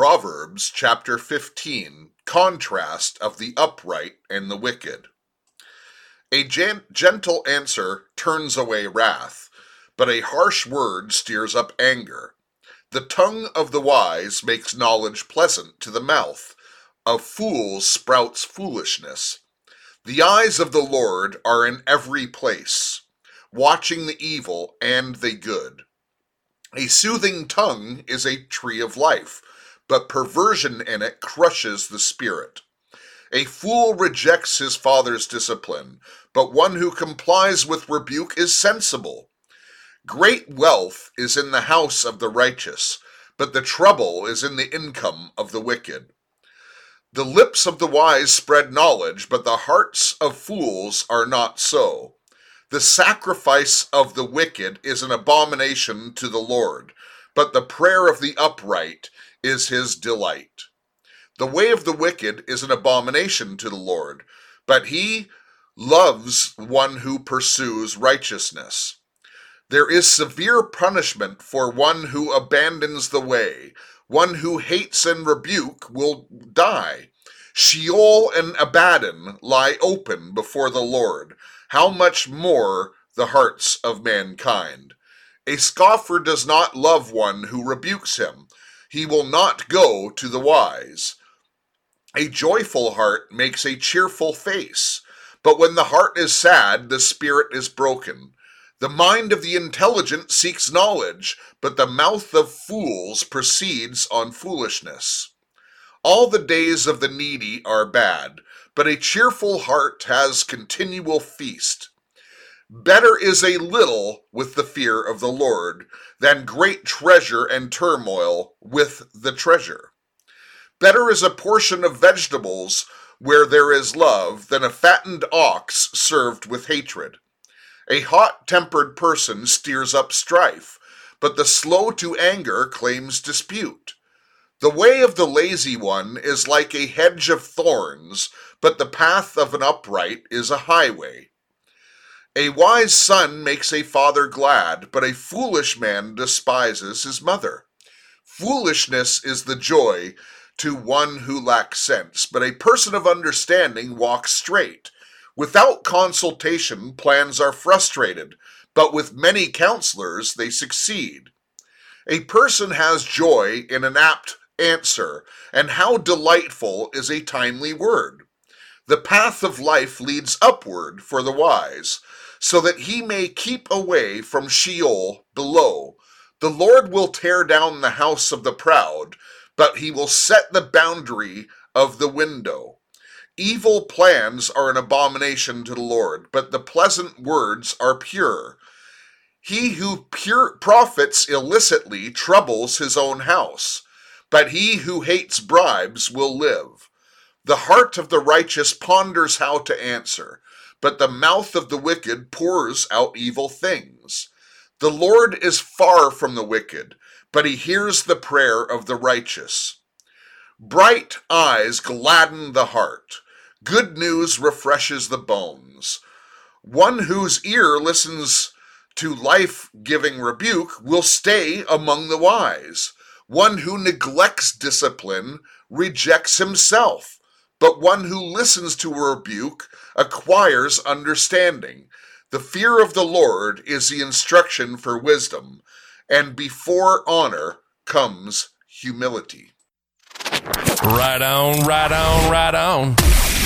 Proverbs chapter 15 Contrast of the upright and the wicked. A gen- gentle answer turns away wrath, but a harsh word steers up anger. The tongue of the wise makes knowledge pleasant to the mouth, of fools sprouts foolishness. The eyes of the Lord are in every place, watching the evil and the good. A soothing tongue is a tree of life but perversion in it crushes the spirit. A fool rejects his father's discipline, but one who complies with rebuke is sensible. Great wealth is in the house of the righteous, but the trouble is in the income of the wicked. The lips of the wise spread knowledge, but the hearts of fools are not so. The sacrifice of the wicked is an abomination to the Lord, but the prayer of the upright is his delight. The way of the wicked is an abomination to the Lord, but he loves one who pursues righteousness. There is severe punishment for one who abandons the way. One who hates and rebuke will die. Sheol and Abaddon lie open before the Lord. How much more the hearts of mankind? A scoffer does not love one who rebukes him, he will not go to the wise. A joyful heart makes a cheerful face, but when the heart is sad, the spirit is broken. The mind of the intelligent seeks knowledge, but the mouth of fools proceeds on foolishness. All the days of the needy are bad, but a cheerful heart has continual feast. Better is a little with the fear of the Lord than great treasure and turmoil with the treasure. Better is a portion of vegetables where there is love than a fattened ox served with hatred. A hot tempered person steers up strife, but the slow to anger claims dispute. The way of the lazy one is like a hedge of thorns, but the path of an upright is a highway. A wise son makes a father glad, but a foolish man despises his mother. Foolishness is the joy to one who lacks sense, but a person of understanding walks straight. Without consultation, plans are frustrated, but with many counselors, they succeed. A person has joy in an apt answer, and how delightful is a timely word. The path of life leads upward for the wise, so that he may keep away from Sheol below. The Lord will tear down the house of the proud, but he will set the boundary of the window. Evil plans are an abomination to the Lord, but the pleasant words are pure. He who pure profits illicitly troubles his own house, but he who hates bribes will live. The heart of the righteous ponders how to answer, but the mouth of the wicked pours out evil things. The Lord is far from the wicked, but he hears the prayer of the righteous. Bright eyes gladden the heart. Good news refreshes the bones. One whose ear listens to life giving rebuke will stay among the wise. One who neglects discipline rejects himself but one who listens to a rebuke acquires understanding. The fear of the Lord is the instruction for wisdom, and before honor comes humility. Right on, right on, right on.